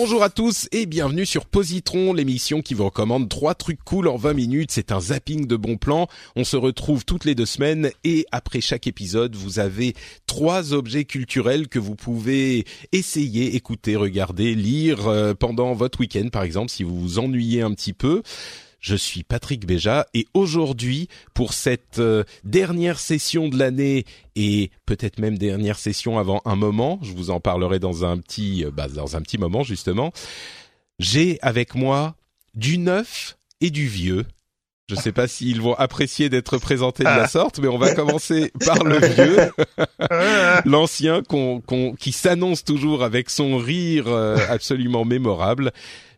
Bonjour à tous et bienvenue sur Positron, l'émission qui vous recommande trois trucs cool en 20 minutes. C'est un zapping de bons plans. On se retrouve toutes les deux semaines et après chaque épisode, vous avez trois objets culturels que vous pouvez essayer, écouter, regarder, lire euh, pendant votre week-end par exemple si vous vous ennuyez un petit peu. Je suis Patrick Béja et aujourd'hui, pour cette euh, dernière session de l'année et peut-être même dernière session avant un moment, je vous en parlerai dans un petit, euh, bah, dans un petit moment justement. J'ai avec moi du neuf et du vieux. Je ne sais pas s'ils vont apprécier d'être présentés de la sorte, mais on va commencer par le vieux, l'ancien qu'on, qu'on, qui s'annonce toujours avec son rire euh, absolument mémorable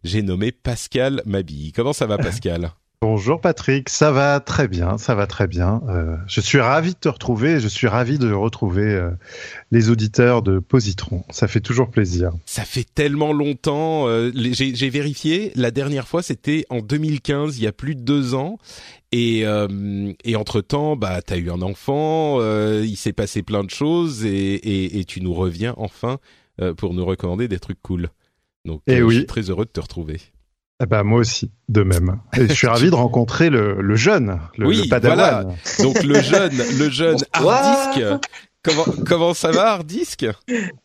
j'ai nommé Pascal Mabille. Comment ça va Pascal? Bonjour Patrick, ça va très bien, ça va très bien. Euh, je suis ravi de te retrouver, je suis ravi de retrouver euh, les auditeurs de Positron. Ça fait toujours plaisir. Ça fait tellement longtemps. Euh, j'ai vérifié, la dernière fois c'était en 2015, il y a plus de deux ans. Et, euh, et entre temps, bah, t'as eu un enfant, il s'est passé plein de choses, et, et, et, tu nous reviens enfin pour nous recommander des trucs cool. Donc, et euh, oui. je suis très heureux de te retrouver. Eh ben, moi aussi, de même. Et je suis ravi de rencontrer le, le jeune, le, oui, le padawan. Voilà. Donc le jeune, le jeune Hardisk. Comment, comment ça va, Hardisk?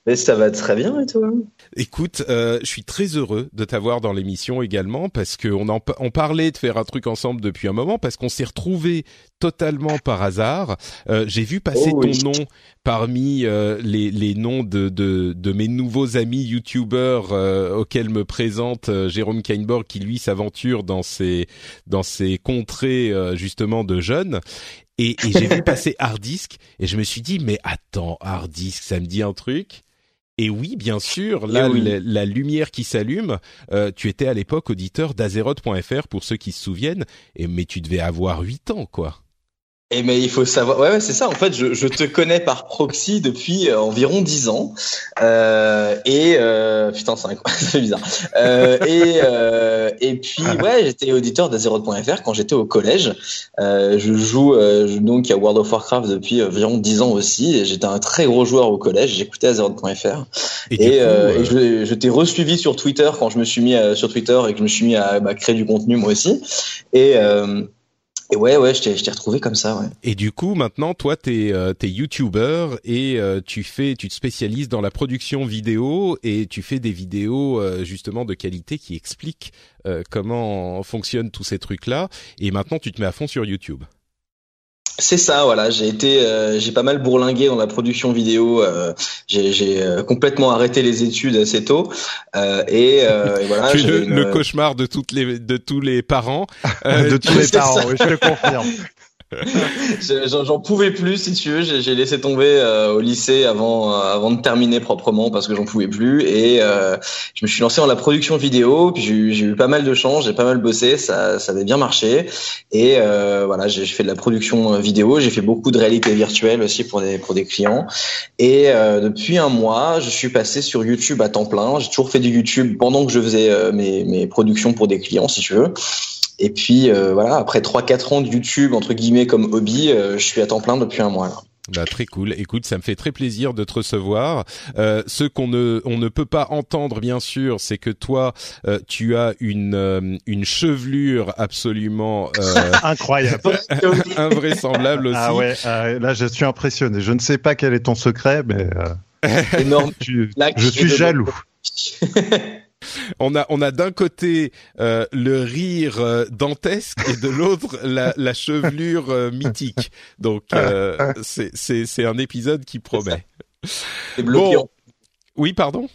Mais ça va très bien et toi? Écoute, euh, je suis très heureux de t'avoir dans l'émission également parce qu'on en on parlait de faire un truc ensemble depuis un moment parce qu'on s'est retrouvés totalement par hasard. Euh, J'ai vu passer Oh ton nom parmi euh, les, les noms de, de, de mes nouveaux amis youtubeurs euh, auxquels me présente euh, Jérôme Kainborg qui lui s'aventure dans ces dans ces contrées euh, justement de jeunes. Et, et j'ai vu passer Hardisk et je me suis dit mais attends Hardisk ça me dit un truc. Et oui, bien sûr, là, oui. la, la lumière qui s'allume, euh, tu étais à l'époque auditeur d'Azeroth.fr pour ceux qui se souviennent, et, mais tu devais avoir 8 ans, quoi. Mais il faut savoir, ouais, ouais c'est ça. En fait, je, je te connais par proxy depuis euh, environ 10 ans. Euh, et euh, putain, c'est incroyable, c'est bizarre. Euh, et euh, et puis ouais, j'étais auditeur d'Azeroth.fr quand j'étais au collège. Euh, je joue euh, donc à World of Warcraft depuis environ 10 ans aussi. J'étais un très gros joueur au collège. J'écoutais Azeroth.fr. Et, Et, et je, je t'ai resuivi sur Twitter quand je me suis mis à- sur Twitter et que je me suis mis à bah, créer du contenu moi aussi. Et, euh, et ouais, ouais, je t'ai retrouvé comme ça, ouais. et du coup, maintenant, toi, t'es euh, youtubeur et euh, tu fais, tu te spécialises dans la production vidéo et tu fais des vidéos euh, justement de qualité qui expliquent euh, comment fonctionnent tous ces trucs-là. Et maintenant, tu te mets à fond sur YouTube. C'est ça, voilà. J'ai été, euh, j'ai pas mal bourlingué dans la production vidéo. euh, j'ai j'ai, euh, complètement arrêté les études assez tôt. Euh, et, euh, et voilà. tu es j'avais le, une- le cauchemar de toutes les de tous les parents. Euh, de tous les parents, ça. oui, je te confirme. J'en pouvais plus, si tu veux. J'ai laissé tomber euh, au lycée avant, euh, avant de terminer proprement parce que j'en pouvais plus. Et euh, je me suis lancé dans la production vidéo. Puis j'ai eu- pas mal de chance, j'ai pas mal bossé, ça, ça avait bien marché. Et euh, voilà, j'ai fait de la production euh, vidéo. J'ai fait beaucoup de réalité virtuelle aussi pour des pour des clients. Et depuis un mois, je suis passé sur YouTube à temps plein. J'ai toujours fait du YouTube pendant que je faisais mes, mes productions pour des clients, si tu veux. Et puis euh, voilà, après 3-4 ans de YouTube entre guillemets comme hobby, euh, je suis à temps plein depuis un mois. Là. Bah, très cool. Écoute, ça me fait très plaisir de te recevoir. Euh, ce qu'on ne on ne peut pas entendre bien sûr, c'est que toi euh, tu as une euh, une chevelure absolument euh, Incroyable. invraisemblable aussi. Ah ouais, euh, là je suis impressionné. Je ne sais pas quel est ton secret, mais euh, Énorme. tu- Là, je suis jaloux. On a on a d'un côté euh, le rire euh, dantesque et de l'autre la, la, chevelure euh, mythique. Donc c'est c'est c'est un épisode qui promet. Bon. Oui, pardon?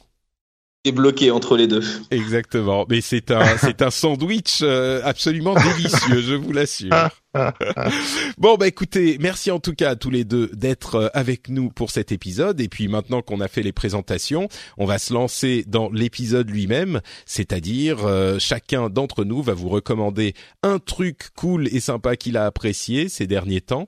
Est bloqué entre les deux. Exactement. Mais c'est un c'est un sandwich euh, absolument délicieux, je vous l'assure. bon bah écoutez, merci en tout cas à tous les deux d'être euh, avec nous pour cet épisode et puis maintenant qu'on a fait les présentations, on va se lancer dans l'épisode lui-même, c'est-à-dire euh, chacun d'entre nous va vous recommander un truc cool et sympa qu'il a apprécié ces derniers temps.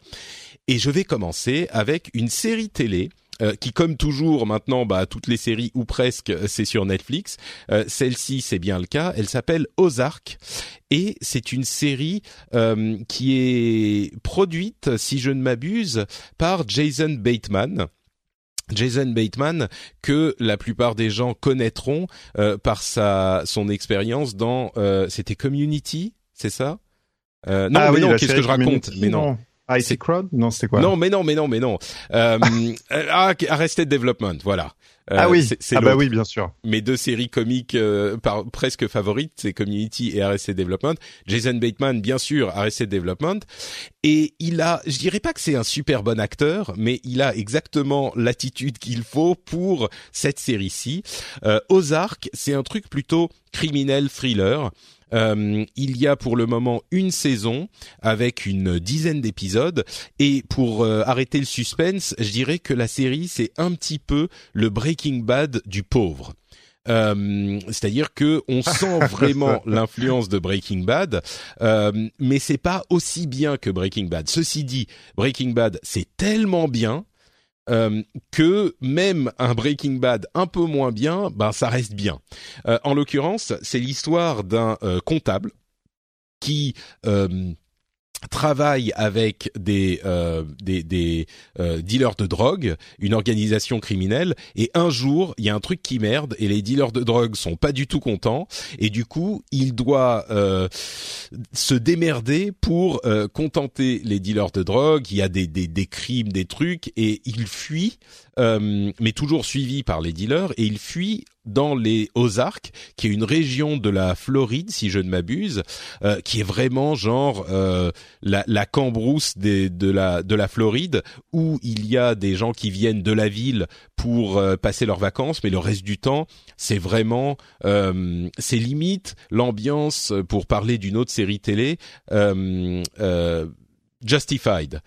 Et je vais commencer avec une série télé euh, qui comme toujours maintenant, bah, toutes les séries ou presque, euh, c'est sur Netflix. Euh, celle-ci, c'est bien le cas. Elle s'appelle Ozark et c'est une série qui est produite, si je ne m'abuse, par Jason Bateman. Jason Bateman que la plupart des gens connaîtront par sa son expérience dans c'était Community, c'est ça? Non, ah mais non, qu'est-ce que je raconte? Mais non. IT Crowd Non, c'était quoi Non, mais non, mais non, mais non. Euh, ah, Arrested Development, voilà. Euh, ah oui, c'est ah bah oui, bien sûr. Mes deux séries comiques euh, par, presque favorites, c'est Community et Arrested Development. Jason Bateman, bien sûr, Arrested Development. Et il a, je dirais pas que c'est un super bon acteur, mais il a exactement l'attitude qu'il faut pour cette série-ci. Euh, Ozark, c'est un truc plutôt criminel thriller. Euh, il y a pour le moment une saison avec une dizaine d'épisodes et pour euh, arrêter le suspense, je dirais que la série c'est un petit peu le Breaking Bad du pauvre. Euh, c'est-à-dire que on sent vraiment l'influence de Breaking Bad, euh, mais c'est pas aussi bien que Breaking Bad. Ceci dit, Breaking Bad c'est tellement bien euh, que même un Breaking Bad un peu moins bien, ben ça reste bien. Euh, en l'occurrence, c'est l'histoire d'un euh, comptable qui travaille avec des euh, des, des euh, dealers de drogue, une organisation criminelle, et un jour il y a un truc qui merde et les dealers de drogue sont pas du tout contents et du coup il doit euh, se démerder pour euh, contenter les dealers de drogue. Il y a des, des, des crimes, des trucs et il fuit, euh, mais toujours suivi par les dealers et il fuit dans les Ozarks, qui est une région de la Floride, si je ne m'abuse, euh, qui est vraiment genre euh, la, la cambrousse des, de la de la Floride, où il y a des gens qui viennent de la ville pour euh, passer leurs vacances, mais le reste du temps, c'est vraiment, euh, c'est limite l'ambiance pour parler d'une autre série télé, Justified.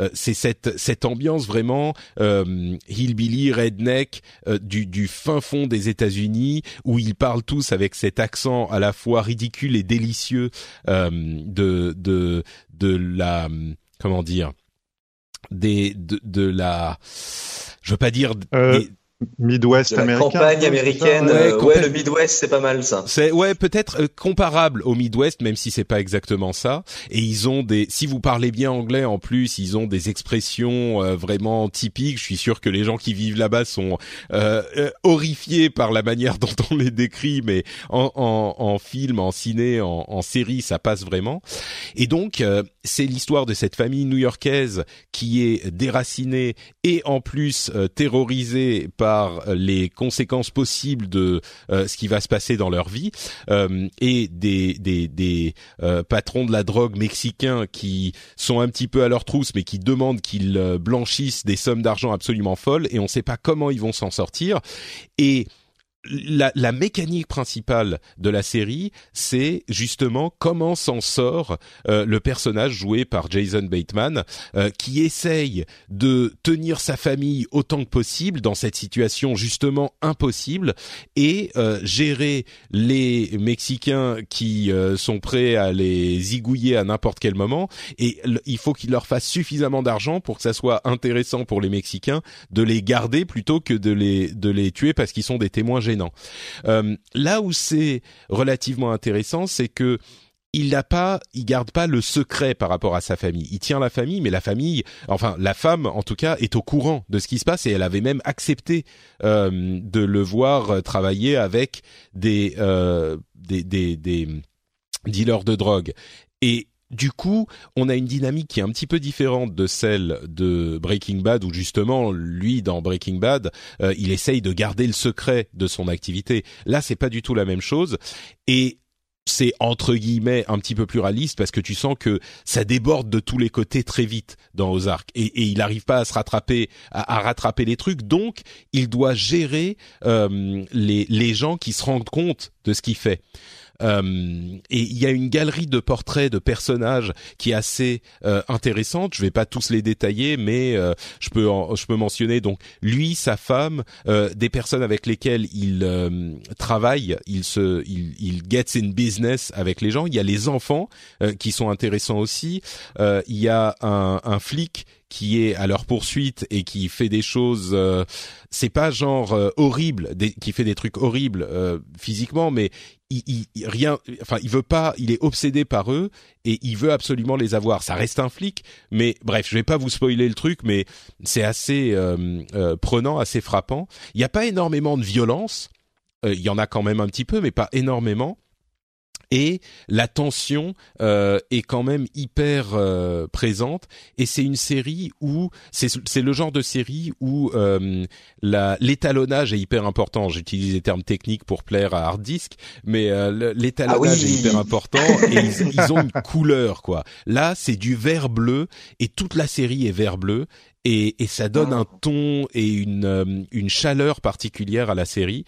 Euh, c'est cette cette ambiance vraiment euh, hillbilly redneck euh, du du fin fond des États-Unis où ils parlent tous avec cet accent à la fois ridicule et délicieux euh, de de de la comment dire des de, de la je veux pas dire des, Midwest américain. Campagne américaine. Ouais, ouais, le Midwest, c'est pas mal ça. C'est ouais, peut-être euh, comparable au Midwest, même si c'est pas exactement ça. Et ils ont des, si vous parlez bien anglais en plus, ils ont des expressions euh, vraiment typiques. Je suis sûr que les gens qui vivent là-bas sont euh, euh horrifiés par la manière dont on les décrit, mais en, en, en film, en ciné, en, en, série, ça passe vraiment. Et donc, c'est l'histoire de cette famille new-yorkaise qui est déracinée et en plus terrorisée par euh, les conséquences possibles de euh, ce qui va se passer dans leur vie euh, et des, des, des patrons de la drogue mexicains qui sont un petit peu à leur trousse mais qui demandent qu'ils blanchissent des sommes d'argent absolument folles et on ne sait pas comment ils vont s'en sortir. Et la, la, mécanique principale de la série, c'est justement comment s'en sort euh, le personnage joué par Jason Bateman, euh, qui essaye de tenir sa famille autant que possible dans cette situation justement impossible et euh, gérer les Mexicains qui sont prêts à les zigouiller à n'importe quel moment. Et il faut qu'il leur fasse suffisamment d'argent pour que ça soit intéressant pour les Mexicains de les garder plutôt que de les de les tuer parce qu'ils sont des témoins euh, là où c'est relativement intéressant, c'est que il n'a pas, il garde pas le secret par rapport à sa famille. Il tient la famille, mais la famille, enfin la femme en tout cas, est au courant de ce qui se passe et elle avait même accepté euh, de le voir travailler avec euh, des, des dealers de drogue. Et du coup, on a une dynamique qui est un petit peu différente de celle de Breaking Bad, où justement, lui, dans Breaking Bad, euh, il essaye de garder le secret de son activité. Là, c'est pas du tout la même chose. Et c'est entre guillemets un petit peu plus réaliste parce que tu sens que ça déborde de tous les côtés très vite dans Ozark et, et il n'arrive pas à se rattraper à, rattraper les trucs donc il doit gérer euh, les gens qui se rendent compte de ce qu'il fait euh, et il y a une galerie de portraits de personnages qui est assez euh, intéressante. Je vais pas tous les détailler, mais euh, je peux je peux mentionner donc lui, sa femme, des personnes avec lesquelles il travaille, il se il, il gets in business avec les gens. Il y a les enfants qui sont intéressants aussi. il y a un, un flic qui est à leur poursuite et qui fait des choses c'est pas genre horrible qui fait des trucs horribles physiquement mais il, rien, enfin, il veut pas, il est obsédé par eux et il veut absolument les avoir. Ça reste un flic, mais bref, je vais pas vous spoiler le truc, mais c'est assez euh, euh, prenant, assez frappant. Il n'y a pas énormément de violence. Euh, il y en a quand même un petit peu, mais pas énormément et la tension euh, est quand même hyper euh, présente. Et c'est une série où c'est le genre de série où euh, l'étalonnage est hyper important. J'utilise les termes techniques pour plaire à hard disk mais euh, l'étalonnage ah est hyper important et ils, ils, ont une couleur quoi. Là c'est du vert bleu et toute la série est vert bleu et, et ça donne ah. un ton et une, euh, une chaleur particulière à la série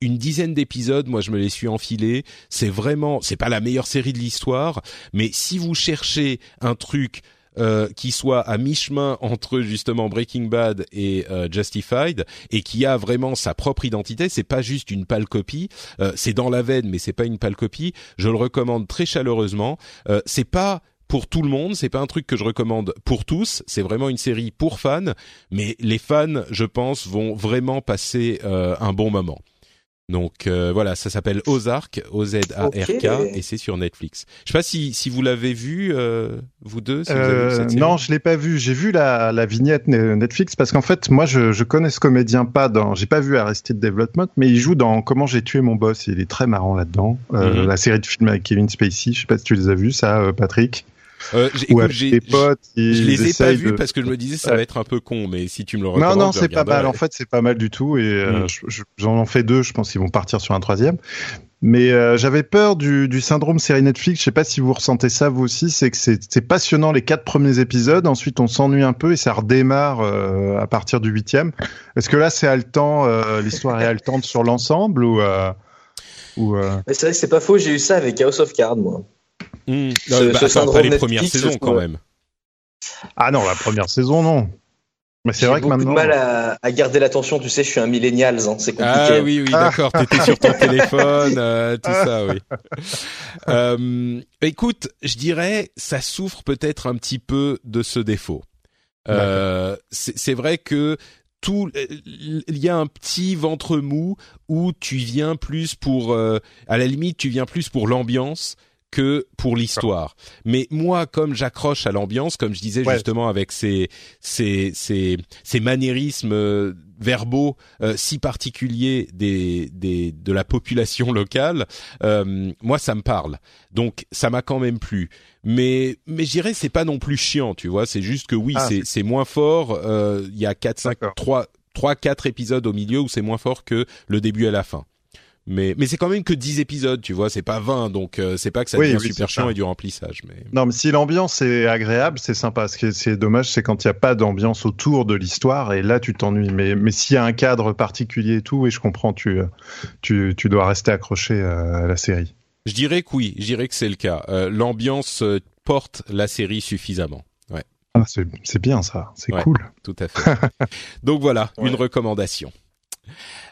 une dizaine d'épisodes, moi je me les suis enfilés. C'est vraiment, c'est pas la meilleure série de l'histoire, mais si vous cherchez un truc euh, qui soit à mi-chemin entre justement Breaking Bad et euh, Justified et qui a vraiment sa propre identité. C'est pas juste une pâle copie. Euh, c'est dans la veine, mais c'est pas une pâle copie. Je le recommande très chaleureusement. c'est pas pour tout le monde, c'est pas un truc que je recommande pour tous. C'est vraiment une série pour fans, mais les fans, je pense, vont vraiment passer un bon moment. Donc euh, voilà, ça s'appelle Ozark, O-Z-A-R-K, et c'est sur Netflix. Je sais pas si, si vous l'avez vu, euh, vous deux. Si euh, non, je l'ai pas vu. J'ai vu la, la vignette Netflix parce qu'en fait, moi, je, je connais ce comédien pas dans. J'ai pas vu Arrested Development, mais il joue dans Comment j'ai tué mon boss. Il est très marrant là-dedans. Mhm. La série de films avec Kevin Spacey. Je sais pas si tu les as vus, ça, Patrick. Euh, écoute, j'ai, potes, je les ai pas vus parce que je me disais ça va être un peu con, mais si tu me le recommandes, non non c'est pas mal. En fait c'est pas mal du tout et euh, mm. j'en fais deux. Je pense qu'ils vont partir sur un troisième. Mais euh, j'avais peur du, du, syndrome série Netflix. Je sais pas si vous ressentez ça vous aussi. C'est que c'est passionnant les quatre premiers épisodes. Ensuite, on s'ennuie un peu et ça redémarre euh, à partir du huitième. Est-ce que là, c'est haletant euh, L'histoire est haletante sur l'ensemble ou, ou C'est vrai que c'est pas faux. J'ai eu ça avec House of Cards, moi. Mmh. bah, les premières saisons quand même. Ah non, la première saison, non. Mais c'est vrai que maintenant. J'ai mal à, à garder l'attention, tu sais, je suis un millénial, hein, c'est compliqué. Ah oui, oui, d'accord, t'étais sur ton téléphone, euh, tout ça, oui. Euh, écoute, je dirais, ça souffre peut-être un petit peu de ce défaut. Euh, c'est vrai que tout, il y a un petit ventre mou où tu viens plus pour, euh, à la limite, tu viens plus pour l'ambiance que pour l'histoire. Mais moi, comme j'accroche à l'ambiance, comme je disais justement avec ces ces ces, ces maniérismes euh, verbaux euh, si particuliers des, des de la population locale, euh, moi ça me parle. Donc ça m'a quand même plu. Mais mais je dirais c'est pas non plus chiant, tu vois. C'est juste que oui, ah, c'est c'est moins fort. Il y a quatre cinq trois trois quatre épisodes au milieu où c'est moins fort que le début à la fin mais mais c'est quand même que 10 épisodes, tu vois, c'est pas 20 donc euh, c'est pas que ça devient super chiant et du remplissage mais Non, mais si l'ambiance est agréable, c'est sympa. Ce qui est, c'est dommage, c'est quand il y a pas d'ambiance autour de l'histoire et là tu t'ennuies mais mais s'il y a un cadre particulier et tout, et je comprends, tu tu tu dois rester accroché à la série. Je dirais que oui, je dirais que c'est le cas. Euh, l'ambiance euh, porte la série suffisamment. Ouais. Ah, c'est bien ça, c'est cool. Tout à fait. Donc voilà, une recommandation.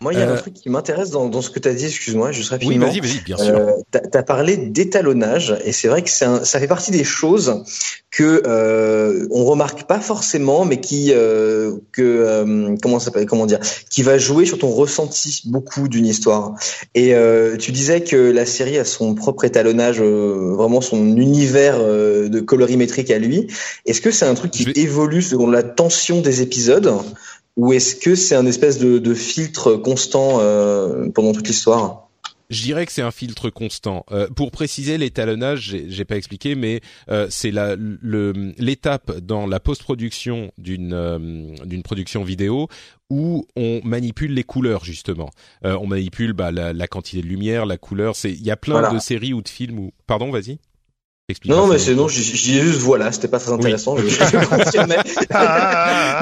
Moi, il y a un euh, truc qui m'intéresse dans, dans, ce que tu as dit, excuse-moi, juste rapidement. Oui, vas-y, vas-y, bien sûr. Euh, tu as parlé d'étalonnage, et c'est vrai que un, ça fait partie des choses que euh, on remarque pas forcément, mais qui euh, que euh, comment s'appelle, comment dire, qui va jouer sur ton ressenti beaucoup d'une histoire. Et euh, tu disais que la série a son propre étalonnage, vraiment son univers de colorimétrique à lui. Est-ce que c'est un truc qui évolue selon la tension des épisodes ou est-ce que c'est un espèce de, de filtre constant euh, pendant toute l'histoire? Je dirais que c'est un filtre constant. Euh, pour préciser l'étalonnage, j'ai pas expliqué, mais euh, c'est l'étape dans la post-production d'une euh, d'une production vidéo où on manipule les couleurs justement. on manipule bah, la, quantité de lumière, la couleur. C'est il y a plein de séries ou de films où. Pardon, vas-y non, mais c'est non, je, dis juste voilà, c'était pas très intéressant.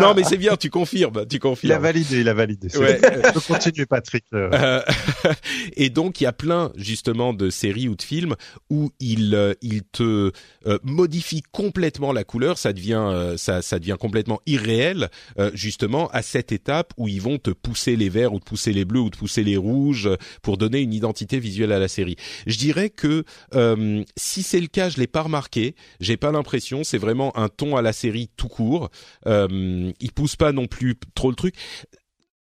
non, mais c'est bien, tu confirmes, tu confirmes. Il a validé, il a validé. Ouais. Je continue, Patrick. Euh. et donc il y a plein justement de séries ou de films où il euh, il te euh, modifie complètement la couleur, ça devient ça ça devient complètement irréel justement à cette étape où ils vont te pousser les verts ou te pousser les bleus ou te pousser les rouges pour donner une identité visuelle à la série. Je dirais que si c'est le cas je l'ai pas remarqué. J'ai pas l'impression. C'est vraiment un ton à la série tout court. Euh, il pousse pas non plus trop le truc.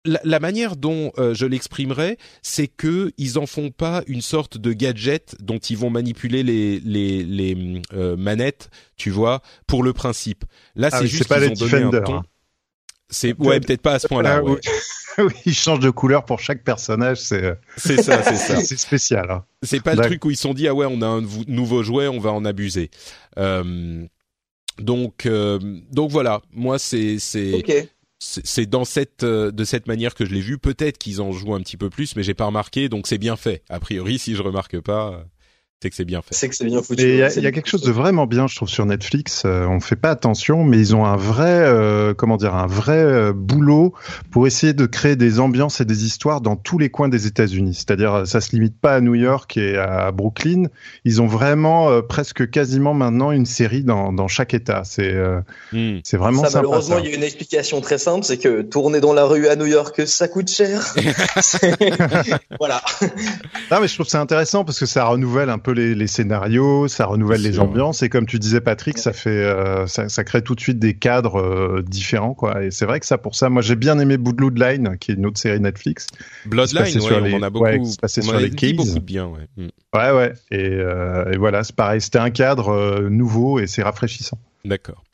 La, manière dont euh, je l'exprimerai, c'est que ils en font pas une sorte de gadget dont ils vont manipuler les les, les euh, manettes, tu vois, pour le principe. Là, ah c'est juste qu'ils ont donné un ton. Hein. C'est ouais, peut-être pas à ce point-là. Ouais. oui, ils changent de couleur pour chaque personnage, c'est euh, c'est ça, c'est ça. c'est spécial. Hein. C'est pas le truc où ils se sont dit ah ouais, on a un nouveau jouet, on va en abuser. Euh, donc euh, donc voilà, moi c'est c'est c'est dans cette de cette manière que je l'ai vu. Peut-être qu'ils en jouent un petit peu plus, mais j'ai pas remarqué, donc c'est bien fait. A priori, si je remarque pas c'est que c'est bien fait. C'est que c'est bien foutu. Il y, a, quelque chose de vraiment bien, je trouve, sur Netflix. Euh, on fait pas attention, mais ils ont un vrai, euh, comment dire, un vrai euh, boulot pour essayer de créer des ambiances et des histoires dans tous les coins des États-Unis. C'est-à-dire, ça se limite pas à New York et à Brooklyn. Ils ont vraiment presque quasiment maintenant une série dans, dans chaque État. C'est hmm. c'est vraiment ça, Malheureusement, il y a une explication très simple, c'est que tourner dans la rue à New York, ça coûte cher. voilà. Non, mais je trouve c'est intéressant parce que ça renouvelle un peu les, scénarios, ça renouvelle les ambiances et comme tu disais Patrick, ça fait euh, ça, crée tout de suite des cadres euh, différents quoi. Et c'est vrai que ça pour ça, moi j'ai bien aimé Bloodline qui est une autre série Netflix. Bloodline, ouais, on en a beaucoup. Ouais, passé sur les dit beaucoup de bien, ouais. Mm. Ouais ouais. Et, euh, et voilà, c'est pareil, c'était un cadre nouveau et c'est rafraîchissant. D'accord.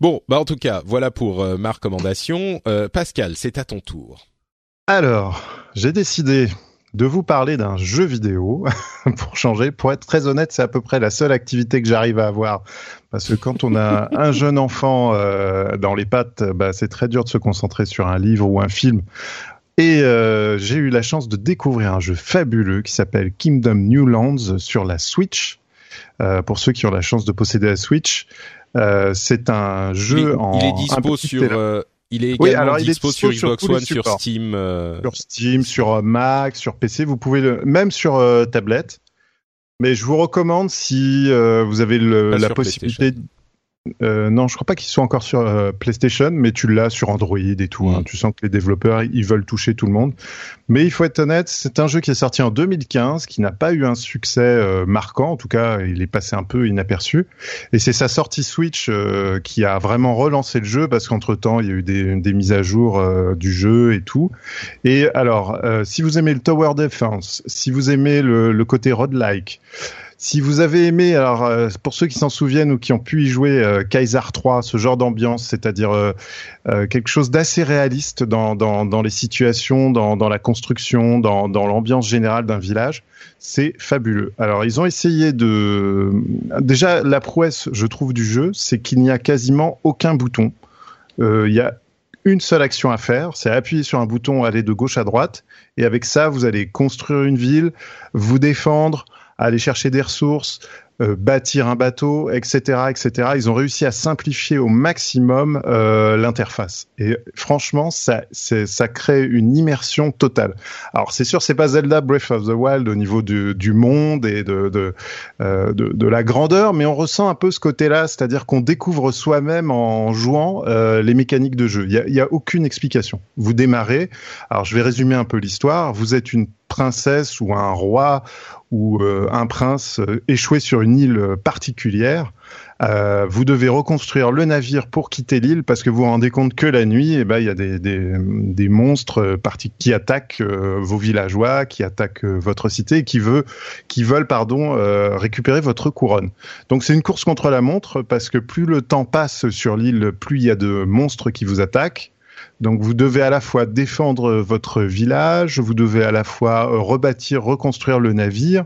Bon, bah en tout cas, voilà pour ma recommandation. Pascal, c'est à ton tour. Alors, j'ai décidé de vous parler d'un jeu vidéo pour changer. Pour être très honnête, c'est à peu près la seule activité que j'arrive à avoir parce que quand on a un jeune enfant euh, dans les pattes, bah, c'est très dur de se concentrer sur un livre ou un film. Et euh, j'ai eu la chance de découvrir un jeu fabuleux qui s'appelle Kingdom New Lands sur la Switch. Euh, pour ceux qui ont la chance de posséder la Switch, c'est un jeu en. Il est dispo sur il est également alors, dispo, sur Xbox One, sur Steam. Euh, sur Steam, sur euh, Mac, sur PC. Vous pouvez le, même sur euh, tablette. Mais je vous recommande si vous avez le, la possibilité. Euh, non, je crois pas qu'ils soient encore sur euh, PlayStation, mais tu l'as sur Android et tout. Hein. Mm. Tu sens que les développeurs ils veulent toucher tout le monde. Mais il faut être honnête, c'est un jeu qui est sorti en 2015, qui n'a pas eu un succès euh, marquant. En tout cas, il est passé un peu inaperçu. Et c'est sa sortie Switch qui a vraiment relancé le jeu parce qu'entre temps, il y a eu des, des mises à jour du jeu et tout. Et alors, si vous aimez le Tower Defense, si vous aimez le, le côté road-like, si vous avez aimé, alors euh, pour ceux qui s'en souviennent ou qui ont pu y jouer, euh, Kaiser 3, ce genre d'ambiance, c'est-à-dire euh, quelque chose d'assez réaliste dans, les situations, dans, la construction, dans l'ambiance générale d'un village, c'est fabuleux. Alors ils ont essayé de... Déjà, la prouesse, je trouve, du jeu, c'est qu'il n'y a quasiment aucun bouton. Il y a une seule action à faire, c'est appuyer sur un bouton, aller de gauche à droite, et avec ça, vous allez construire une ville, vous défendre, aller chercher des ressources, euh, bâtir un bateau, etc., etc. Ils ont réussi à simplifier au maximum euh, l'interface. Et franchement, ça, ça crée une immersion totale. Alors c'est sûr, c'est pas Zelda Breath of the Wild au niveau du, du monde et de de, euh, de, de la grandeur, mais on ressent un peu ce côté-là, c'est-à-dire qu'on découvre soi-même en jouant euh, les mécaniques de jeu. Il y a, y a aucune explication. Vous démarrez. Alors je vais résumer un peu l'histoire. Vous êtes une princesse ou un roi ou euh, un prince euh, échoué sur une île particulière. Euh, vous devez reconstruire le navire pour quitter l'île parce que vous vous rendez compte que la nuit, eh ben, il y a des, des, monstres qui attaquent vos villageois, qui attaquent votre cité qui, qui veulent pardon, récupérer votre couronne. Donc c'est une course contre la montre parce que plus le temps passe sur l'île, plus il y a de monstres qui vous attaquent Donc vous devez à la fois défendre votre village, vous devez à la fois rebâtir, reconstruire le navire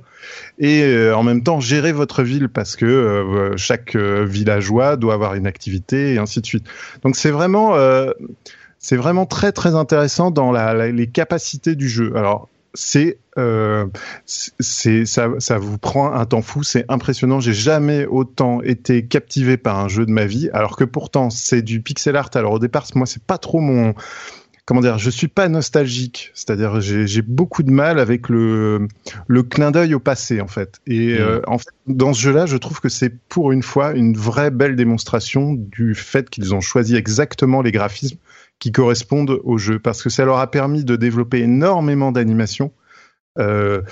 et en même temps gérer votre ville parce que chaque villageois doit avoir une activité et ainsi de suite. Donc c'est vraiment c'est vraiment très très intéressant dans la, les capacités du jeu. Alors c'est euh, c'est ça, ça vous prend un temps fou, c'est impressionnant. J'ai jamais autant été captivé par un jeu de ma vie, alors que pourtant c'est du pixel art. Alors au départ, moi c'est pas trop mon comment dire, je suis pas nostalgique, c'est-à-dire j'ai beaucoup de mal avec le le clin d'œil au passé en fait. Et mmh. euh, en fait, dans ce jeu-là, je trouve que c'est pour une fois une vraie belle démonstration du fait qu'ils ont choisi exactement les graphismes qui correspondent au jeu, parce que ça leur a permis de développer énormément d'animations euh,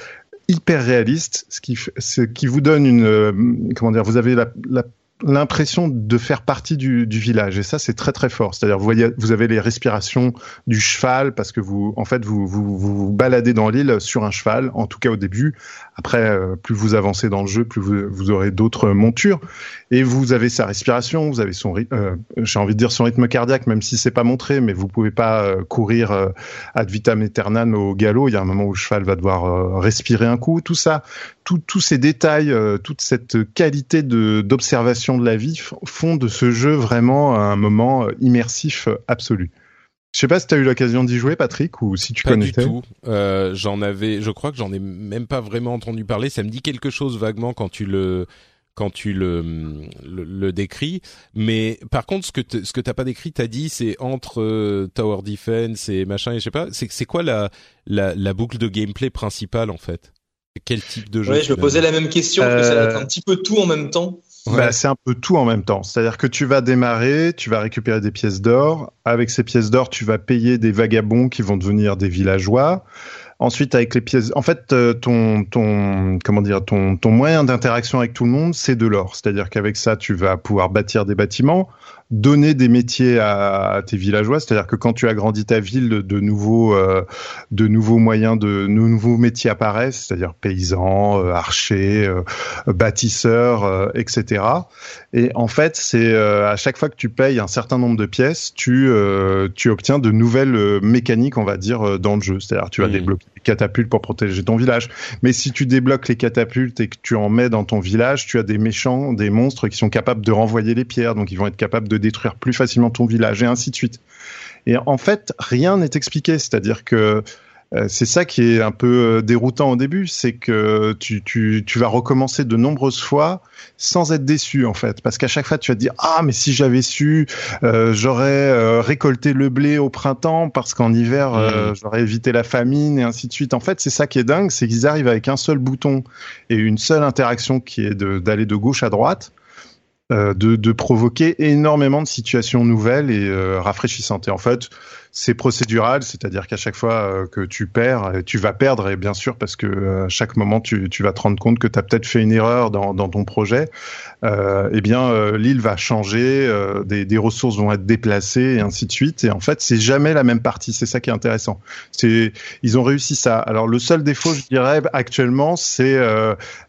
hyper réalistes, ce qui, ce qui vous donne une, euh, comment dire, vous avez la, la l'impression de faire partie du, village et ça c'est très très fort. C'est-à-dire vous voyez, vous avez les respirations du cheval parce que vous, en fait, vous vous, vous baladez dans l'île sur un cheval. En tout cas au début. Après, euh, plus vous avancez dans le jeu, plus vous, vous aurez d'autres montures et vous avez sa respiration, vous avez son, euh, j'ai envie de dire son rythme cardiaque, même si c'est pas montré, mais vous pouvez pas euh, courir ad vitam aeternam au galop. Il y a un moment où le cheval va devoir respirer un coup. Tout ça, tous ces détails, toute cette qualité d'observation de la vie font de ce jeu vraiment un moment immersif absolu. Je sais pas si tu as eu l'occasion d'y jouer, Patrick, ou si tu pas connaissais. Pas du tout. Euh, j'en avais, je crois que j'en ai même pas vraiment entendu parler. Ça me dit quelque chose vaguement quand tu le quand tu le, le, le décris. Mais par contre, ce que ce que t'as pas décrit, t'as dit, c'est entre euh, Tower Defense et machin, et je sais pas. C'est c'est quoi la, la la boucle de gameplay principale en fait? Quel type de jeu Ouais, je me posais la même question. Euh... ça va être un petit peu tout en même temps. Bah, c'est un peu tout en même temps. C'est-à-dire que tu vas démarrer, tu vas récupérer des pièces d'or. Avec ces pièces d'or, tu vas payer des vagabonds qui vont devenir des villageois. Ensuite, avec les pièces, en fait, euh, ton ton comment dire, ton ton moyen d'interaction avec tout le monde, c'est de l'or. C'est-à-dire qu'avec ça, tu vas pouvoir bâtir des bâtiments donner des métiers à, tes villageois, c'est-à-dire que quand tu agrandis ta ville, de, nouveaux, euh, de nouveaux moyens, de, nouveaux métiers apparaissent, c'est-à-dire paysans, euh, archers, euh, bâtisseurs, etc. Et en fait, c'est à chaque fois que tu payes un certain nombre de pièces, tu, tu obtiens de nouvelles mécaniques, on va dire, dans le jeu. C'est-à-dire tu vas mmh. débloquer des catapultes pour protéger ton village. Mais si tu débloques les catapultes et que tu en mets dans ton village, tu as des méchants, des monstres qui sont capables de renvoyer les pierres, donc ils vont être capables de détruire plus facilement ton village et ainsi de suite. Et en fait, rien n'est expliqué, c'est-à-dire que euh, c'est ça qui est un peu euh, déroutant au début, c'est que tu, tu, tu, vas recommencer de nombreuses fois sans être déçu en fait, parce qu'à chaque fois tu vas te dire ah mais si j'avais su, euh, j'aurais récolté le blé au printemps parce qu'en hiver mmh. j'aurais évité la famine et ainsi de suite. En fait c'est ça qui est dingue, c'est qu'ils arrivent avec un seul bouton et une seule interaction qui est d'aller de, gauche à droite de, de, provoquer énormément de situations nouvelles et euh, rafraîchissantes. Et en fait, c'est procédural, c'est-à-dire qu'à chaque fois euh, que tu perds, tu vas perdre, et bien sûr, parce que à chaque moment, tu, vas te rendre compte que tu as peut-être fait une erreur dans, ton projet, euh, eh bien, l'île va changer, des, ressources vont être déplacées, et ainsi de suite. Et en fait, c'est jamais la même partie, c'est ça qui est intéressant. C'est, ils ont réussi ça. Alors, le seul défaut, je dirais, actuellement, c'est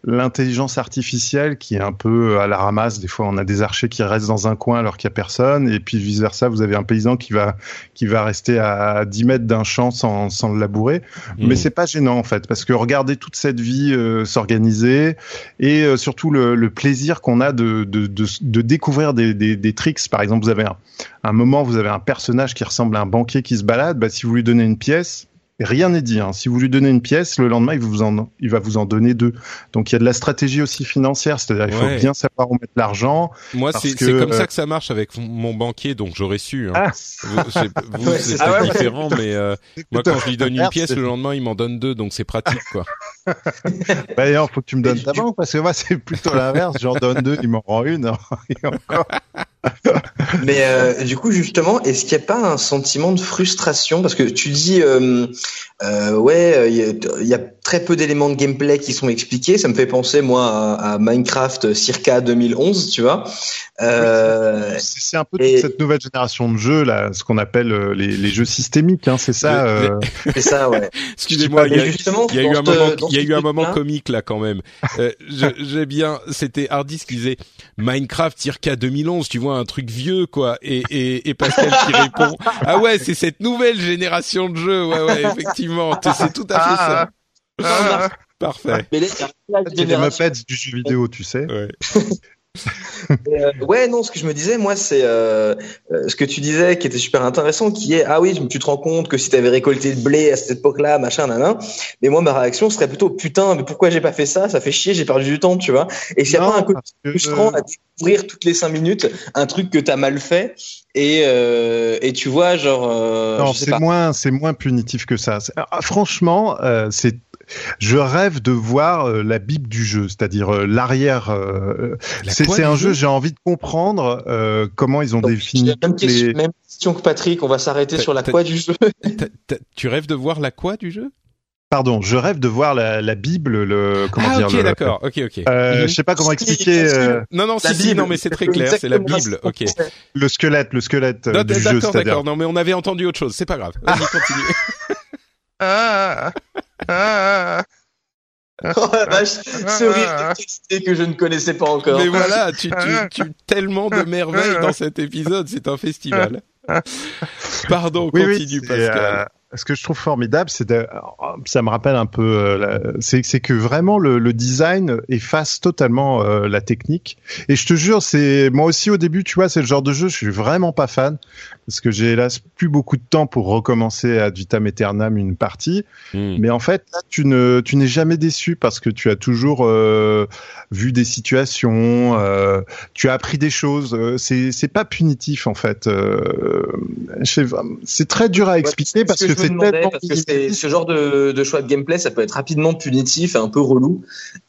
l'intelligence artificielle qui est un peu à la ramasse. Des fois, on a des archers qui restent dans un coin alors qu'il y a personne, et puis vice versa, vous avez un paysan qui va qui va rester à 10 mètres d'un champ sans, sans le labourer. Mmh. Mais c'est pas gênant en fait, parce que regardez toute cette vie euh, s'organiser et euh, surtout le, le plaisir qu'on a de, de, de, de découvrir des, des, des, tricks. Par exemple, vous avez un, un moment, vous avez un personnage qui ressemble à un banquier qui se balade. Bah, si vous lui donnez une pièce, rien n'est dit. Hein. Si vous lui donnez une pièce, le lendemain, il, vous en, il va vous en donner deux. Donc il y a de la stratégie aussi financière, c'est-à-dire il faut bien savoir où mettre l'argent. Moi, c'est comme ça que ça marche avec mon banquier, donc j'aurais su. Hein. Ah. Vous, c'est ah différent, mais euh, moi, quand je lui donne une pièce, le lendemain, il m'en donne deux, donc c'est pratique, quoi. bah, il faut que tu me donnes ta banque, parce que moi, c'est plutôt l'inverse. J'en donne deux, il m'en rend une. Hein. encore. Mais euh, du coup, justement, est-ce qu'il n'y a pas un sentiment de frustration? Parce que tu dis, euh, euh, ouais, il y, a très peu d'éléments de gameplay qui sont expliqués. Ça me fait penser moi à, Minecraft circa 2011, tu vois. Euh, c'est un peu toute cette nouvelle génération de jeux là, ce qu'on appelle euh, les, les, jeux systémiques, hein, c'est ça. Euh... C'est ça, ouais. Excusez-moi, il y, a, il y a eu un moment, il y a eu un moment comique là quand même. Euh, J'ai bien, c'était Hardis qui disait Minecraft circa 2011, tu vois un truc vieux quoi, et et, et Pascal qui répond ah ouais c'est cette nouvelle génération de jeux, ouais ouais effectivement, c'est tout à fait ça. Ah, ah, ah. Parfait. Mais là, il y a Muppets du jeu vidéo, tu sais. Ouais. euh, ouais, non, ce que je me disais, moi, c'est euh, euh, ce que tu disais qui était super intéressant, qui est, ah oui, tu te rends compte que si tu avais récolté le blé à cette époque-là, machin, nanan. Mais moi, ma réaction serait plutôt, putain, mais pourquoi j'ai pas fait ça? Ça fait chier, j'ai perdu du temps, tu vois. Et a pas un côté frustrant à découvrir toutes les cinq minutes un truc que t'as mal fait et euh, et tu vois, genre. Euh, non, c'est moins, c'est moins punitif que ça. Franchement, c'est je rêve de voir euh, la Bible du jeu, c'est-à-dire euh, l'arrière. Euh, c'est un jeu, j'ai envie de comprendre comment ils ont défini. Même, question, même question que Patrick, on va s'arrêter sur la quoi du jeu. tu rêves de voir la quoi du jeu? Pardon, je rêve de voir la, la Bible, le comment ah, dire. ok, d'accord, ok, ok. Euh, Je sais pas comment expliquer. Euh... Non, non, si, si, non, mais c'est très clair, c'est la Bible, ok. Le squelette, le squelette du jeu, D'accord, d'accord. Non, mais on avait entendu autre chose. C'est pas grave. Vas-y, continue. Ah, ah, Oh la vache, ce rire de que je ne connaissais pas encore. Mais voilà, tu, tu, tu tellement de merveilles dans cet épisode, c'est un festival. Pardon, continue Pascal. Ce que je trouve formidable, c'est de, ça me rappelle un peu, euh, c'est que vraiment le, le, design efface totalement euh, la technique. Et je te jure, c'est moi aussi au début, tu vois, c'est le genre de jeu, je suis vraiment pas fan parce que j'ai hélas plus beaucoup de temps pour recommencer à vitam aeternam une partie. Hmm. Mais en fait, là, tu ne, tu n'es jamais déçu parce que tu as toujours euh, vu des situations, euh, tu as appris des choses. c'est, c'est pas punitif en fait. c'est très dur à expliquer parce que parce que ce genre de, de, choix de gameplay, ça peut être rapidement punitif et un peu relou.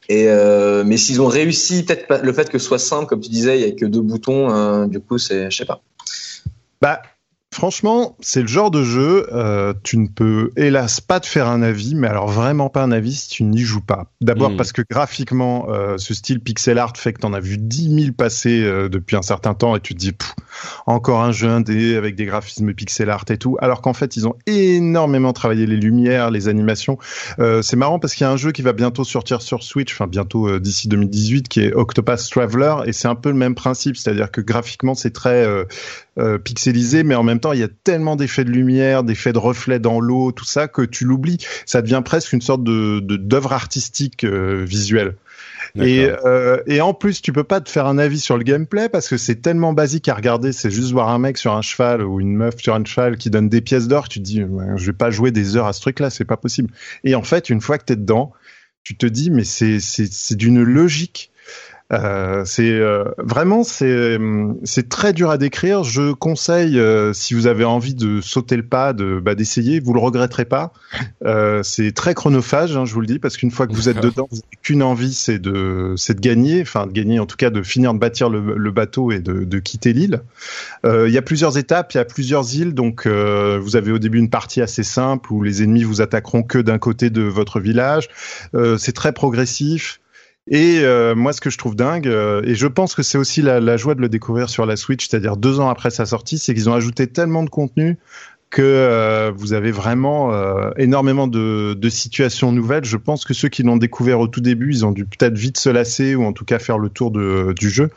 Et euh, mais s'ils ont réussi, peut-être le fait que ce soit simple, comme tu disais, il y a que deux boutons, hein, du coup, c'est, je sais pas. Bah, Franchement, c'est le genre de jeu, euh, tu ne peux hélas pas te faire un avis, mais alors vraiment pas un avis si tu n'y joues pas. D'abord hmm. parce que graphiquement, euh, ce style pixel art fait que tu en as vu 10 000 passer euh, depuis un certain temps et tu te dis, encore un jeu indé avec des graphismes pixel art et tout, alors qu'en fait ils ont énormément travaillé les lumières, les animations. Euh, c'est marrant parce qu'il y a un jeu qui va bientôt sortir sur Switch, enfin bientôt euh, d'ici 2018, qui est Octopus Traveler, et c'est un peu le même principe, c'est-à-dire que graphiquement c'est très euh, pixelisé, mais en même temps, il y a tellement d'effets de lumière, d'effets de reflets dans l'eau, tout ça, que tu l'oublies. Ça devient presque une sorte de d'œuvre artistique euh, visuelle. Et, euh, et en plus, tu peux pas te faire un avis sur le gameplay parce que c'est tellement basique à regarder. C'est juste voir un mec sur un cheval ou une meuf sur un cheval qui donne des pièces d'or. Tu te dis, je vais pas jouer des heures à ce truc-là, c'est pas possible. Et en fait, une fois que t'es dedans, tu te dis, mais c'est c'est d'une logique euh, c'est euh, vraiment c'est c'est très dur à décrire. Je conseille euh, si vous avez envie de sauter le pas, de bah, d'essayer, vous le regretterez pas. c'est très chronophage, hein, je vous le dis, parce qu'une fois que vous êtes dedans, vous n'avez qu'une envie, c'est de c'est de gagner, enfin de gagner en tout cas de finir de bâtir le, le bateau et de, de quitter l'île. Il y a plusieurs étapes, il y a plusieurs îles, donc vous avez au début une partie assez simple où les ennemis vous attaqueront que d'un côté de votre village. c'est très progressif. Et euh, moi, ce que je trouve dingue, euh, et je pense que c'est aussi la, joie de le découvrir sur la Switch, c'est-à-dire deux ans après sa sortie, c'est qu'ils ont ajouté tellement de contenu que euh, vous avez vraiment énormément de, situations nouvelles. Je pense que ceux qui l'ont découvert au tout début, ils ont dû peut-être vite se lasser ou en tout cas faire le tour du jeu.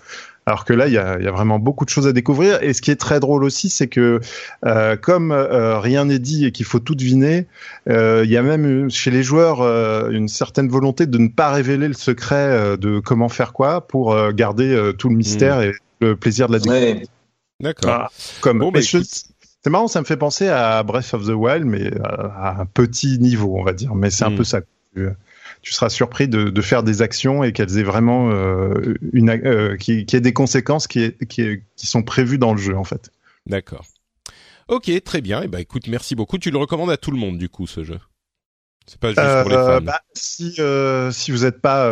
Alors que là, il y a, y a, vraiment beaucoup de choses à découvrir. Et ce qui est très drôle aussi, c'est que euh, comme euh, rien n'est dit et qu'il faut tout deviner, euh, il y a même chez les joueurs euh, une certaine volonté de ne pas révéler le secret euh, de comment faire quoi pour garder tout le mystère mmh. et le plaisir de la découverte. D'accord. Ah, comme bon, bah, c'est marrant, ça me fait penser à Breath of the Wild, mais à un petit niveau, on va dire. Mais c'est un mmh. peu ça tu seras surpris de, de faire des actions et qu'elles aient vraiment euh, une euh, qui, qui aient des conséquences qui, qui, qui sont prévues dans le jeu en fait. D'accord. Ok, très bien. Et eh ben écoute, merci beaucoup. Tu le recommandes à tout le monde du coup ce jeu? C'est pas juste pour les euh, fans. Bah, si si vous n'êtes pas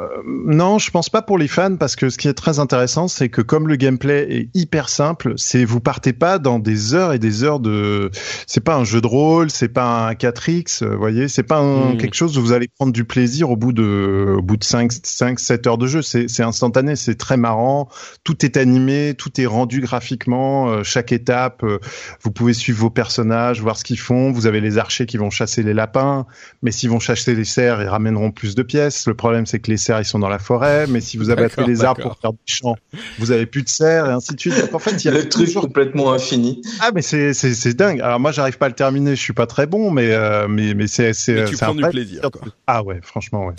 euh, non, je pense pas pour les fans parce que ce qui est très intéressant, c'est que comme le gameplay est hyper simple, c'est vous partez pas dans des heures et des heures de. C'est pas un jeu de rôle, c'est pas un 4x, vous voyez, c'est pas un, hmm. quelque chose où vous allez prendre du plaisir au bout de au bout de 5 5 7 heures de jeu, c'est c'est instantané, c'est très marrant, tout est animé, tout est rendu graphiquement, euh, chaque étape, euh, vous pouvez suivre vos personnages, voir ce qu'ils font, vous avez les archers qui vont chasser les lapins, mais s'ils vont chasser les cerfs, ils ramèneront plus de pièces. Le problème c'est que les cerfs ils sont dans la forêt, mais si vous abattez les arbres pour faire du champ, vous avez plus de cerfs et ainsi de suite. Donc, en fait, il y a le truc complètement infini. Ah mais c'est c'est c'est dingue. Alors moi j'arrive pas à le terminer, je suis pas très bon, mais euh, mais mais c'est c'est tu prends du plaisir. Quoi. Ah ouais, franchement ouais.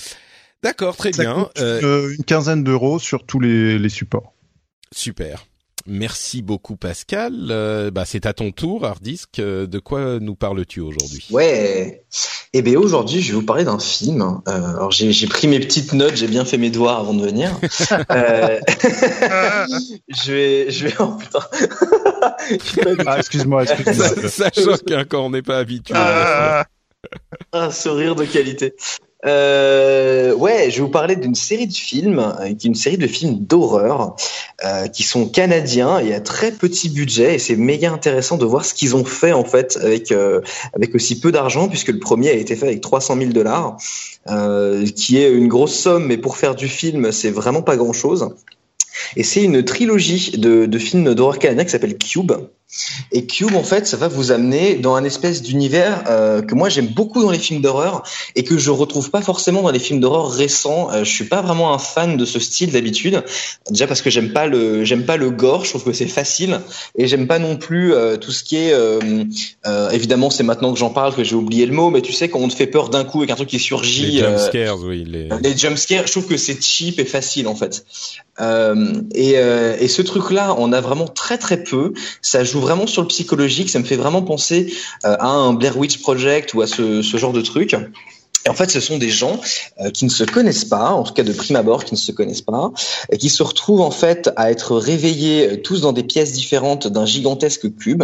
D'accord, très bien. Euh... une quinzaine d'euros sur tous les les supports. Super. Merci beaucoup Pascal. Euh, bah, c'est à ton tour, Hardisk. Euh, de quoi nous parles-tu aujourd'hui? Ouais. Eh bien aujourd'hui, je vais vous parler d'un film. Euh, alors j'ai, pris mes petites notes, j'ai bien fait mes devoirs avant de venir. je vais, je vais. Oh, putain. ah, excuse-moi, excuse-moi. Ça, choque hein, quand on n'est pas habitué. Ah, un sourire de qualité. Euh, ouais, je vais vous parler d'une série de films, euh, une série de films d'horreur, euh, qui sont canadiens et à très petit budget. Et c'est méga intéressant de voir ce qu'ils ont fait en fait avec euh, avec aussi peu d'argent, puisque le premier a été fait avec 300 000 dollars, euh, qui est une grosse somme, mais pour faire du film, c'est vraiment pas grand chose. Et c'est une trilogie de, de films d'horreur canadiens qui s'appelle Cube. Et Cube, en fait, ça va vous amener dans un espèce d'univers euh, que moi j'aime beaucoup dans les films d'horreur et que je retrouve pas forcément dans les films d'horreur récents. Euh, je suis pas vraiment un fan de ce style d'habitude. Déjà parce que j'aime pas le j'aime pas le gore. Je trouve que c'est facile et j'aime pas non plus euh, tout ce qui est. Euh, évidemment, c'est maintenant que j'en parle que j'ai oublié le mot, mais tu sais quand on te fait peur d'un coup avec un truc qui surgit. Les jumpscares, oui. Les, les jumpscares, je trouve que c'est cheap et facile en fait. et, et ce truc-là, on a vraiment très très peu. Ça joue vraiment sur le psychologique. Ça me fait vraiment penser euh, à un Blair Witch Project ou à ce, ce genre de truc. Et en fait, ce sont des gens euh, qui ne se connaissent pas, en tout cas de prime abord, qui ne se connaissent pas, et qui se retrouvent en fait à être réveillés euh, tous dans des pièces différentes d'un gigantesque cube.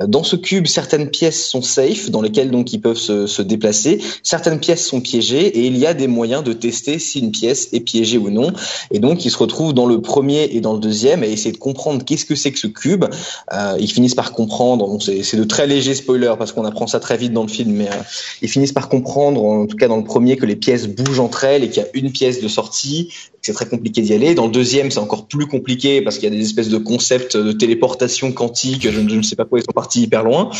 Euh, dans ce cube, certaines pièces sont safe, dans lesquelles donc ils peuvent se, se, déplacer. Certaines pièces sont piégées, et il y a des moyens de tester si une pièce est piégée ou non. Et donc, ils se retrouvent dans le premier et dans le deuxième, et essayer de comprendre qu'est-ce que c'est que ce cube. Euh, ils finissent par comprendre. Bon, c'est de très légers spoilers parce qu'on apprend ça très vite dans le film, mais ils finissent par comprendre. Cas dans le premier que les pièces bougent entre elles et qu'il y a une pièce de sortie, c'est très compliqué d'y aller. Dans le deuxième, c'est encore plus compliqué parce qu'il y a des espèces de concepts de téléportation quantique. Je, ne sais pas quoi, ils sont partis hyper loin.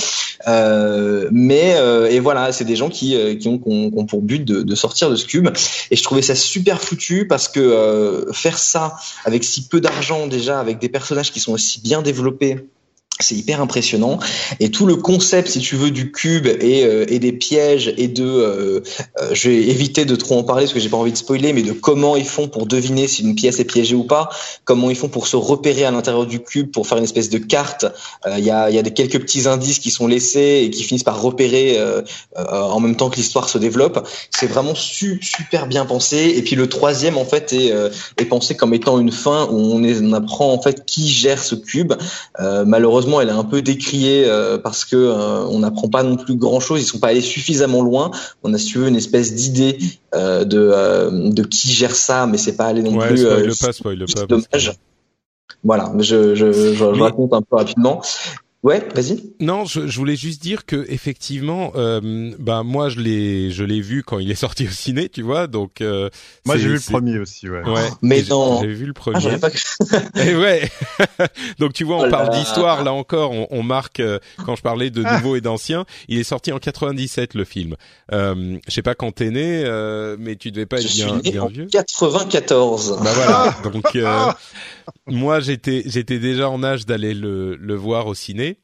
Euh, mais euh, et voilà, c'est des gens qui, euh, qui, ont, pour but de, sortir de ce cube. Et je trouvais ça super foutu parce que faire ça avec si peu d'argent déjà, avec des personnages qui sont aussi bien développés c'est hyper impressionnant. Et tout le concept si tu veux du cube et, euh, et des pièges et de euh, euh, je vais éviter de trop en parler parce que j'ai pas envie de spoiler mais de comment ils font pour deviner si une pièce est piégée ou pas comment ils font pour se repérer à l'intérieur du cube pour faire une espèce de carte. Il y a y a des quelques petits indices qui sont laissés et qui finissent par repérer en même temps que l'histoire se développe. C'est vraiment su, super bien pensé. Et puis le troisième en fait est, pensé comme étant une fin où on, on apprend en fait qui gère ce cube. Malheureusement elle est un peu décriée euh, parce que euh, on n'apprend pas non plus grand chose. Ils sont pas allés suffisamment loin. On a su une espèce d'idée euh, de de qui gère ça, mais c'est pas allé non plus. Spoil pas, spoil pas. Dommage. Voilà, je, je, je, raconte un peu rapidement. Ouais, vas-y. Non, je, je, voulais juste dire que effectivement, euh, bah moi je l'ai, je l'ai vu quand il est sorti au ciné, tu vois. Donc euh, moi j'ai vu le premier aussi, ouais. ouais mais non. J'ai vu le premier. Ah, pas... Et ouais. donc tu vois, on oh parle d'histoire là encore. On, on marque euh, quand je parlais de nouveau et d'ancien. Il est sorti en 97 le film. Euh, je sais pas quand t'es né, euh, mais tu devais pas être je bien, suis né bien en vieux. 94. Bah voilà. donc euh, moi j'étais, j'étais déjà en âge d'aller le, le voir au ciné.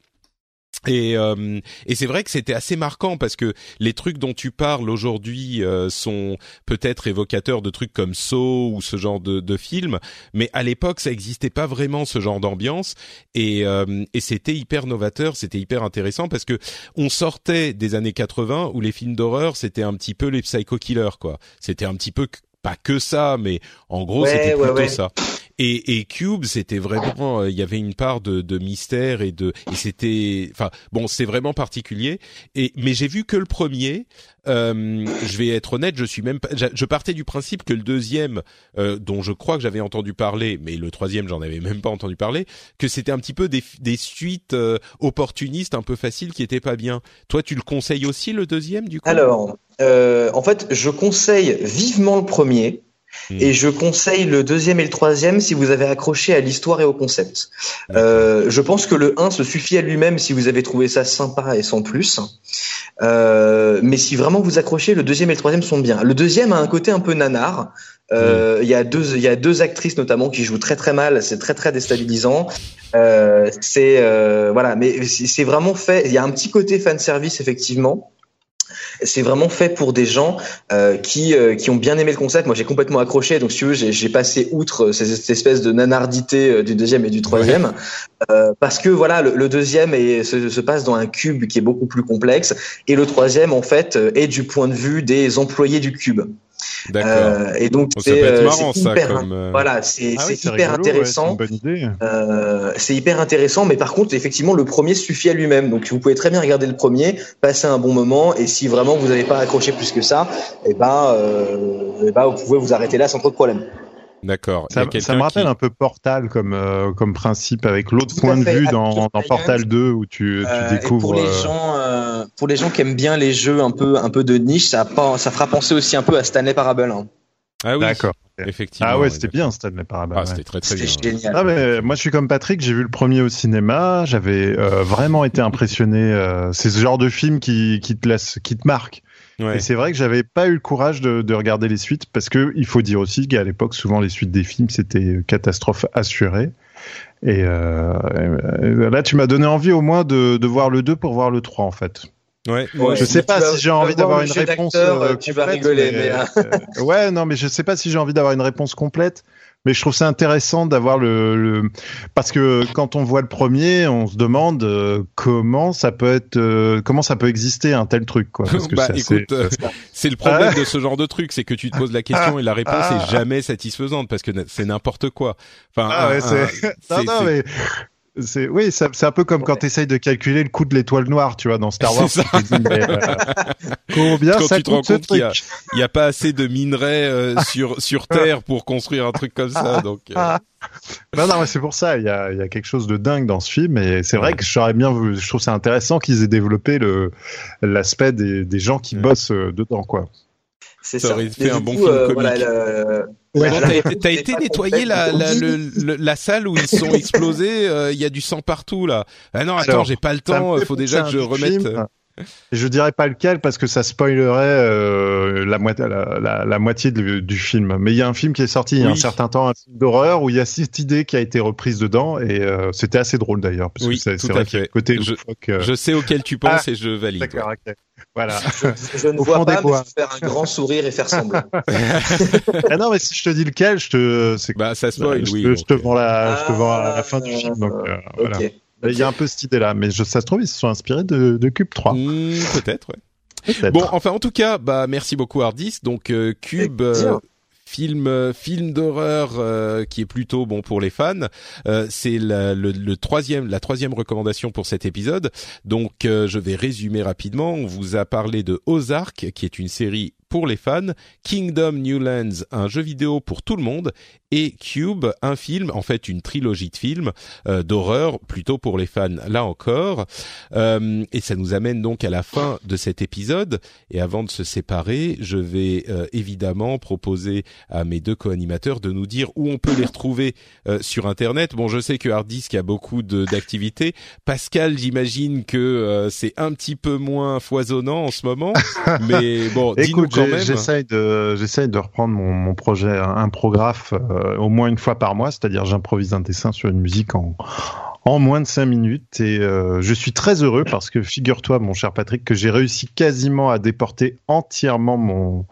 Et, euh, et c'est vrai que c'était assez marquant parce que les trucs dont tu parles aujourd'hui euh, sont peut-être évocateurs de trucs comme Saw ou ce genre de, de films, mais à l'époque ça n'existait pas vraiment ce genre d'ambiance et, euh, et c'était hyper novateur, c'était hyper intéressant parce que on sortait des années 80 où les films d'horreur c'était un petit peu les psycho killers quoi, c'était un petit peu pas que ça, mais en gros Ouais, c'était ouais, plutôt ouais. ça. Et, et Cube, c'était vraiment, euh, il y avait une part de, de mystère et de, et c'était, enfin, bon, c'est vraiment particulier. Et mais j'ai vu que le premier. Euh, je vais être honnête, je suis même je partais du principe que le deuxième, euh, dont je crois que j'avais entendu parler, mais le troisième, j'en avais même pas entendu parler, que c'était un petit peu des, des suites euh, opportunistes, un peu faciles, qui étaient pas bien. Toi, tu le conseilles aussi le deuxième, du coup? Alors, euh, en fait, je conseille vivement le premier. Hmm. Et je conseille le deuxième et le troisième si vous avez accroché à l'histoire et au concept. Euh, je pense que le 1 se suffit à lui-même si vous avez trouvé ça sympa et sans plus. Euh, mais si vraiment vous accrochez, le deuxième et le troisième sont bien. Le deuxième a un côté un peu nanar. Euh, Il y a deux, il y a deux actrices notamment qui jouent très très mal. C'est très très déstabilisant. Euh, c'est euh, voilà, mais c'est vraiment fait. Il y a un petit côté fan service effectivement. C'est vraiment fait pour des gens euh, qui euh, qui ont bien aimé le concept. Moi, j'ai complètement accroché. Donc, si tu veux, j'ai passé outre ces- cette espèce de nanardité euh, du deuxième et du troisième, euh, parce que voilà, le, le deuxième est, se, se passe dans un cube qui est beaucoup plus complexe, et le troisième, en fait, euh, est du point de vue des employés du cube. D'accord. Euh, et donc, Oh, c'est euh, hyper, comme. euh, voilà, c'est Ah oui, hyper rigolo, ouais, c'est intéressant. une bonne idée. Euh, c'est hyper intéressant, mais par contre, effectivement, le premier suffit à lui-même. Donc, vous pouvez très bien regarder le premier, passer un bon moment, et si vraiment vous n'avez pas accroché plus que ça, eh ben, euh, eh ben, vous pouvez vous arrêter là sans trop de problème. D'accord. Ça, me rappelle qui- un peu Portal comme euh, comme principe avec l'autre point de vue dans, Portal 2 où tu, tu Euh, découvres. pour les euh, gens, euh, pour les gens qui aiment bien les jeux un peu, un peu de niche, ça, fera penser aussi un peu à Stanley Parable. Hein. Ah oui. D'accord. Effectivement. Ah ouais, c'était bien Stanley Parable. Ah, ouais. c'était très très bien. Génial. Ah mais moi je suis comme Patrick, j'ai vu le premier au cinéma, j'avais euh, vraiment été impressionné. euh, c'est ce genre de film qui, qui te laisse, qui te marque. Et c'est vrai que j'avais pas eu le courage de, de regarder les suites parce que il faut dire aussi qu'à l'époque souvent les suites des films c'était catastrophe assurée. Et euh, euh, là tu m'as donné envie au moins de, de voir le 2 pour voir le 3 en fait. Ouais. Ouais, je sais pas vas- si j'ai envie voir d'avoir une réponse. euh, tu vas complète, rigoler, mais, mais, euh, ouais, non, mais je sais pas si j'ai envie d'avoir une réponse complète. Mais je trouve ça intéressant d'avoir le, le, parce que quand on voit le premier, on se demande euh, comment ça peut être, euh, comment ça peut exister un tel truc, quoi. Parce que bah écoute, euh, c'est le problème de ce genre de truc, c'est que tu te poses la question et la réponse Ah. est jamais satisfaisante parce que c'est n'importe quoi. Enfin, Ah un- ouais, un- c'est, non, non, mais. C'est oui, c'est un peu comme quand tu essayes de calculer le coût de l'étoile noire, tu vois, dans Star Wars. Ça. dis, mais, euh, combien Quand ça tu te rends coûte ce compte qu'il y a- truc il y a pas assez de minerais euh, sur sur Terre pour construire un truc comme ça, donc. euh. Non, non, mais c'est pour ça. Il y a, il y a quelque chose de dingue dans ce film, et c'est vrai que j'aurais bien, voulu- je trouve ça intéressant qu'ils aient développé le l'aspect des, des gens qui Ouais. bossent euh, dedans, quoi. C'est Ça ça. aurait Et fait du un bon coup, film euh, comique. voilà, le- Ouais, Bon, la- t'as été, nettoyer la, la, le- le- la salle où ils sont explosés. euh, Il y a du sang partout là. Ah non, attends, j'ai pas le temps. Faut déjà que je remette. film. Et Je dirais pas lequel parce que ça spoilerait euh, la, moitié, la, la- la moitié de- du film. Mais il y a un film qui est sorti il y a un certain temps, un film d'horreur où il y a cette idée qui a été reprise dedans et euh, c'était assez drôle d'ailleurs Oui, que c'est tout c'est à vrai fait. le côté Je- euh, Je sais auquel tu penses et je valide. D'accord, ok. Voilà. Je, je ne Au vois pas, mais je vais faire un grand sourire et faire semblant. ah non, mais si je te dis lequel, je te, c'est Bah ça spoil, je, oui. te, je te euh, vends la, je te vends à la Ah, fin du film. Donc, euh, voilà. Ok. Il y a un peu cette idée-là, mais je, ça se trouve, ils se sont inspirés de, de Cube 3. hmm, Peut-être, ouais. Peut-être. Bon, enfin, en tout cas, bah merci beaucoup Hardis. Donc euh, Cube. Euh, Film, euh, film d'horreur euh, qui est plutôt bon pour les fans. Euh, c'est le, le troisième, la troisième recommandation pour cet épisode. Donc, euh, je vais résumer rapidement. On vous a parlé de Ozark, qui est une série pour les fans, Kingdom New Lands, un jeu vidéo pour tout le monde, et Cube, un film, en fait une trilogie de films euh, d'horreur, plutôt pour les fans, là encore. Euh, et ça nous amène donc à la fin de cet épisode. Et avant de se séparer, je vais euh, évidemment proposer à mes deux co-animateurs de nous dire où on peut les retrouver euh, sur Internet. Bon, je sais que Harddisk a beaucoup de- d'activités. Pascal, j'imagine que euh, c'est un petit peu moins foisonnant en ce moment, mais bon, dis-nous quand j'ai- même. j'essaye de, j'essaye de reprendre mon, mon projet, un, un prographe, euh, au moins une fois par mois, c'est-à-dire j'improvise un dessin sur une musique en, en moins de cinq minutes et euh, je suis très heureux parce que figure-toi mon cher Patrick que j'ai réussi quasiment à déporter entièrement mon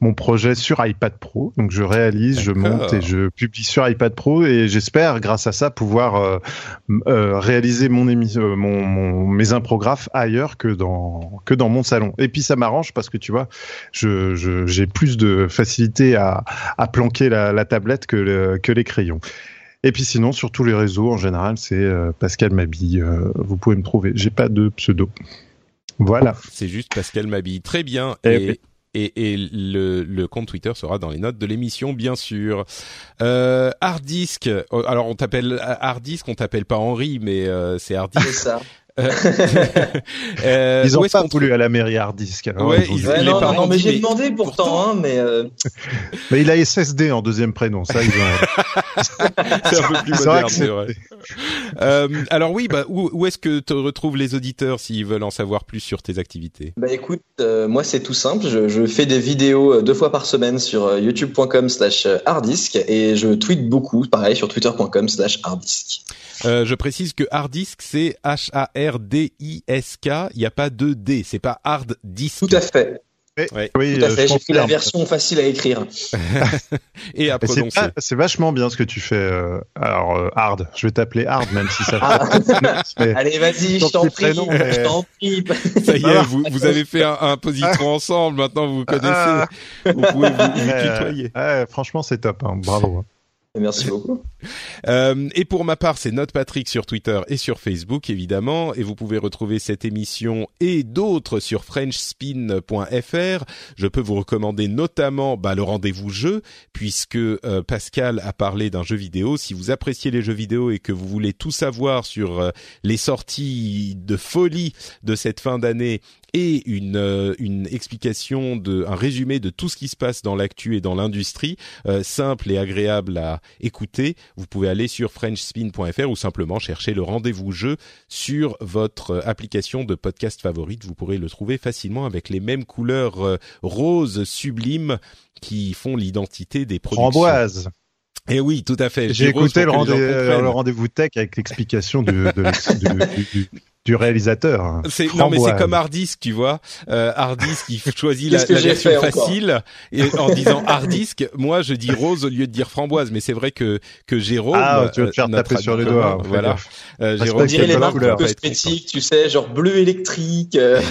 mon projet sur iPad Pro. Donc je réalise je monte et je publie sur iPad Pro et j'espère grâce à ça pouvoir euh, euh, réaliser mon émission mon, mon, mes imprographes ailleurs que dans que dans mon salon. Et puis ça m'arrange parce que tu vois je j'ai plus de facilité à à planquer la, la tablette que le, que les crayons et puis sinon, sur tous les réseaux, en général, c'est euh, Pascal Mabille. Euh, vous pouvez me trouver. J'ai pas de pseudo. Voilà. C'est juste Pascal Mabille. Très bien. Eh et, et, le, le, compte Twitter sera dans les notes de l'émission, bien sûr. Euh, Hardisk. Alors on t'appelle Hardisk, on t'appelle pas Henri, mais euh, c'est Hardisk. C'est ça. euh, ils ont pas voulu à la mairie Hardisk. Alors ouais, ils, ouais, non, non, mais j'ai demandé pourtant, pourtant. Hein, mais. Euh... mais il a SSD en deuxième prénom, ça ils ont. c'est un peu plus moderne, c'est vrai. euh, alors oui, bah où, où est-ce que te retrouvent les auditeurs s'ils veulent en savoir plus sur tes activités? Bah écoute, euh, moi c'est tout simple. Je, je, fais des vidéos euh, deux fois par semaine sur youtube.com/slash harddisk et je tweete beaucoup, pareil sur twitter.com/slash harddisk. Euh, je précise que hard disk c'est H A R D I S K. Il n'y a pas de D. C'est pas hard disk. Tout à fait. Ouais. Oui, Tout à fait. J'ai pris la version facile à écrire et à prononcer. C'est vachement bien ce que tu fais. Euh, alors euh, hard, je vais t'appeler hard même si ça. Ah. Allez, vas-y, je t'en prie, je t'en prie. Ça y est, vous, vous avez fait un, un positron ensemble. Maintenant, vous vous connaissez. Vous pouvez vous, vous tutoyer. Franchement, c'est top. Hein. Bravo. Merci beaucoup. euh, et pour ma part, c'est Note Patrick sur Twitter et sur Facebook évidemment, et vous pouvez retrouver cette émission et d'autres sur FrenchSpin.fr. Je peux vous recommander notamment bah, le rendez-vous jeu, puisque euh, Pascal a parlé d'un jeu vidéo. Si vous appréciez les jeux vidéo et que vous voulez tout savoir sur euh, les sorties de folie de cette fin d'année et une, euh, une explication de un résumé de tout ce qui se passe dans l'actu et dans l'industrie euh, simple et agréable à écouter vous pouvez aller sur frenchspin.fr ou simplement chercher le rendez-vous jeu sur votre application de podcast favorite vous pourrez le trouver facilement avec les mêmes couleurs euh, roses sublimes qui font l'identité des productions Framboise. Eh oui, tout à fait. J'ai écouté le, rendez le rendez-vous tech avec l'explication du, de, du, du, du réalisateur. C'est non mais c'est comme Hardisk, tu vois. Euh, Hardisk, il choisit la, la version facile et en disant Hardisk, moi je dis rose au lieu de dire framboise, mais c'est vrai que que Jérôme ah, tu vas te faire taper sur les doigts. Voilà. Euh, Jérôme, on dirait les marques un peu tu sais, genre bleu électrique. Euh,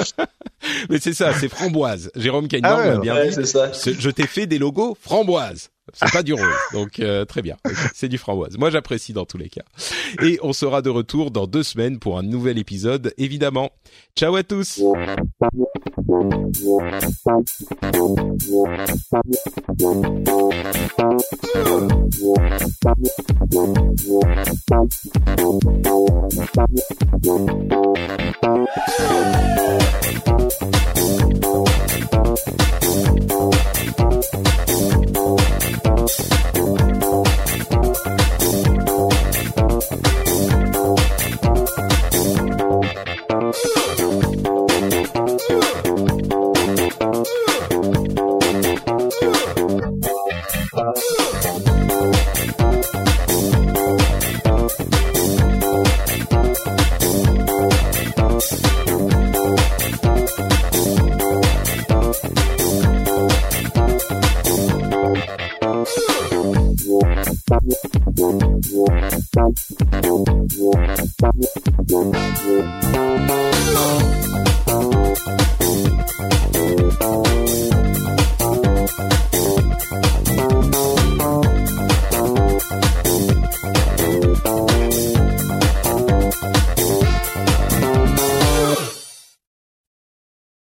mais c'est ça, c'est framboise. Jérôme Cagnard ah ouais, bien ouais, dit. Ça. Je t'ai fait des logos framboise. C'est pas du rose, donc euh, très bien. C'est du framboise. Moi, j'apprécie dans tous les cas. Et on sera de retour dans deux semaines pour un nouvel épisode, évidemment. Ciao à tous.